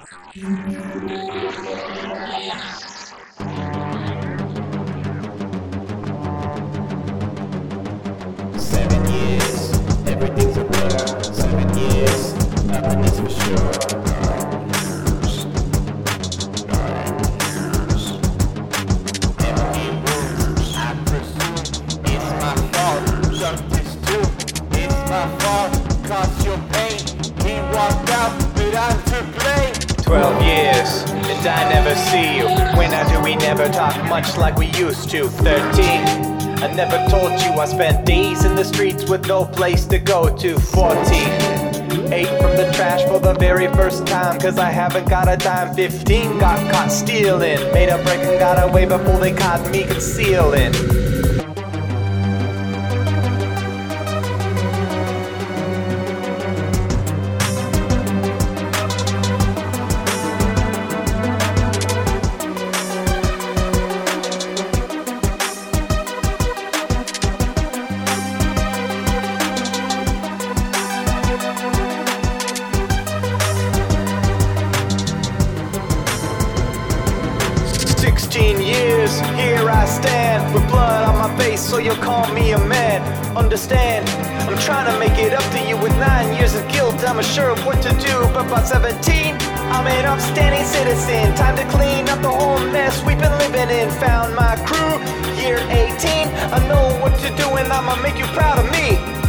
Seven years, everything's a blur. Seven years, nothing is for sure. Empty rooms, I presume it's my fault. Justice too, it's my fault. Cause your pain, he walked out, but I'm to blame. Twelve years, and I never see you. When I do, we never talk much like we used to. Thirteen, I never told you I spent days in the streets with no place to go to. Fourteen, ate from the trash for the very first time, cause I haven't got a dime. Fifteen, got caught stealing. Made a break and got away before they caught me concealing. Sixteen years, here I stand with blood on my face, so you'll call me a man. Understand? I'm trying to make it up to you with nine years of guilt. I'm unsure of what to do, but by 17, I'm an upstanding citizen. Time to clean up the whole mess we've been living in. Found my crew, year 18. I know what to do, and I'ma make you proud of me.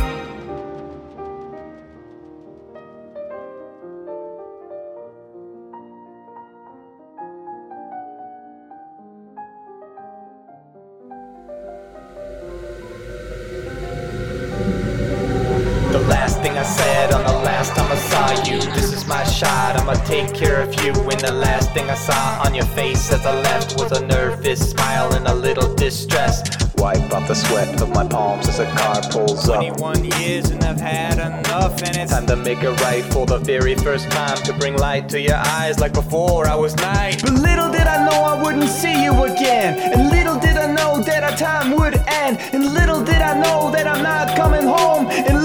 Saw you. This is my shot, I'ma take care of you. And the last thing I saw on your face as I left was a nervous smile and a little distress. Wipe off the sweat of my palms as a car pulls up. 21 years and I've had enough, and it's Time to make it right for the very first time to bring light to your eyes like before I was nine. But little did I know I wouldn't see you again. And little did I know that our time would end. And little did I know that I'm not coming home. And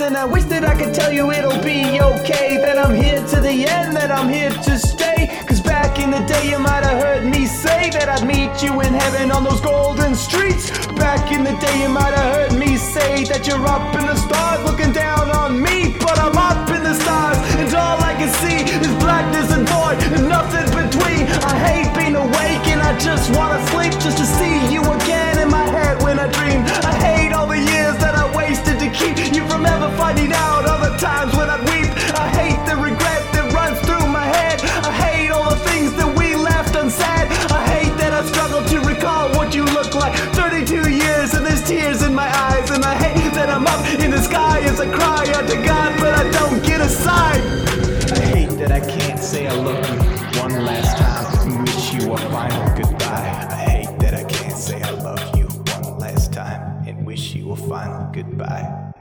lives. And I wish that I could tell you it'll be okay. That I'm here to the end, that I'm here to stay. Cause back in the day, you might have heard me say that I'd meet you in heaven on those golden streets. Back in the day, you might have heard me say that you're up in the stars looking down I cry out to God, but I don't get a sign. I hate that I can't say I love you one last time wish you a final goodbye. I hate that I can't say I love you one last time and wish you a final goodbye.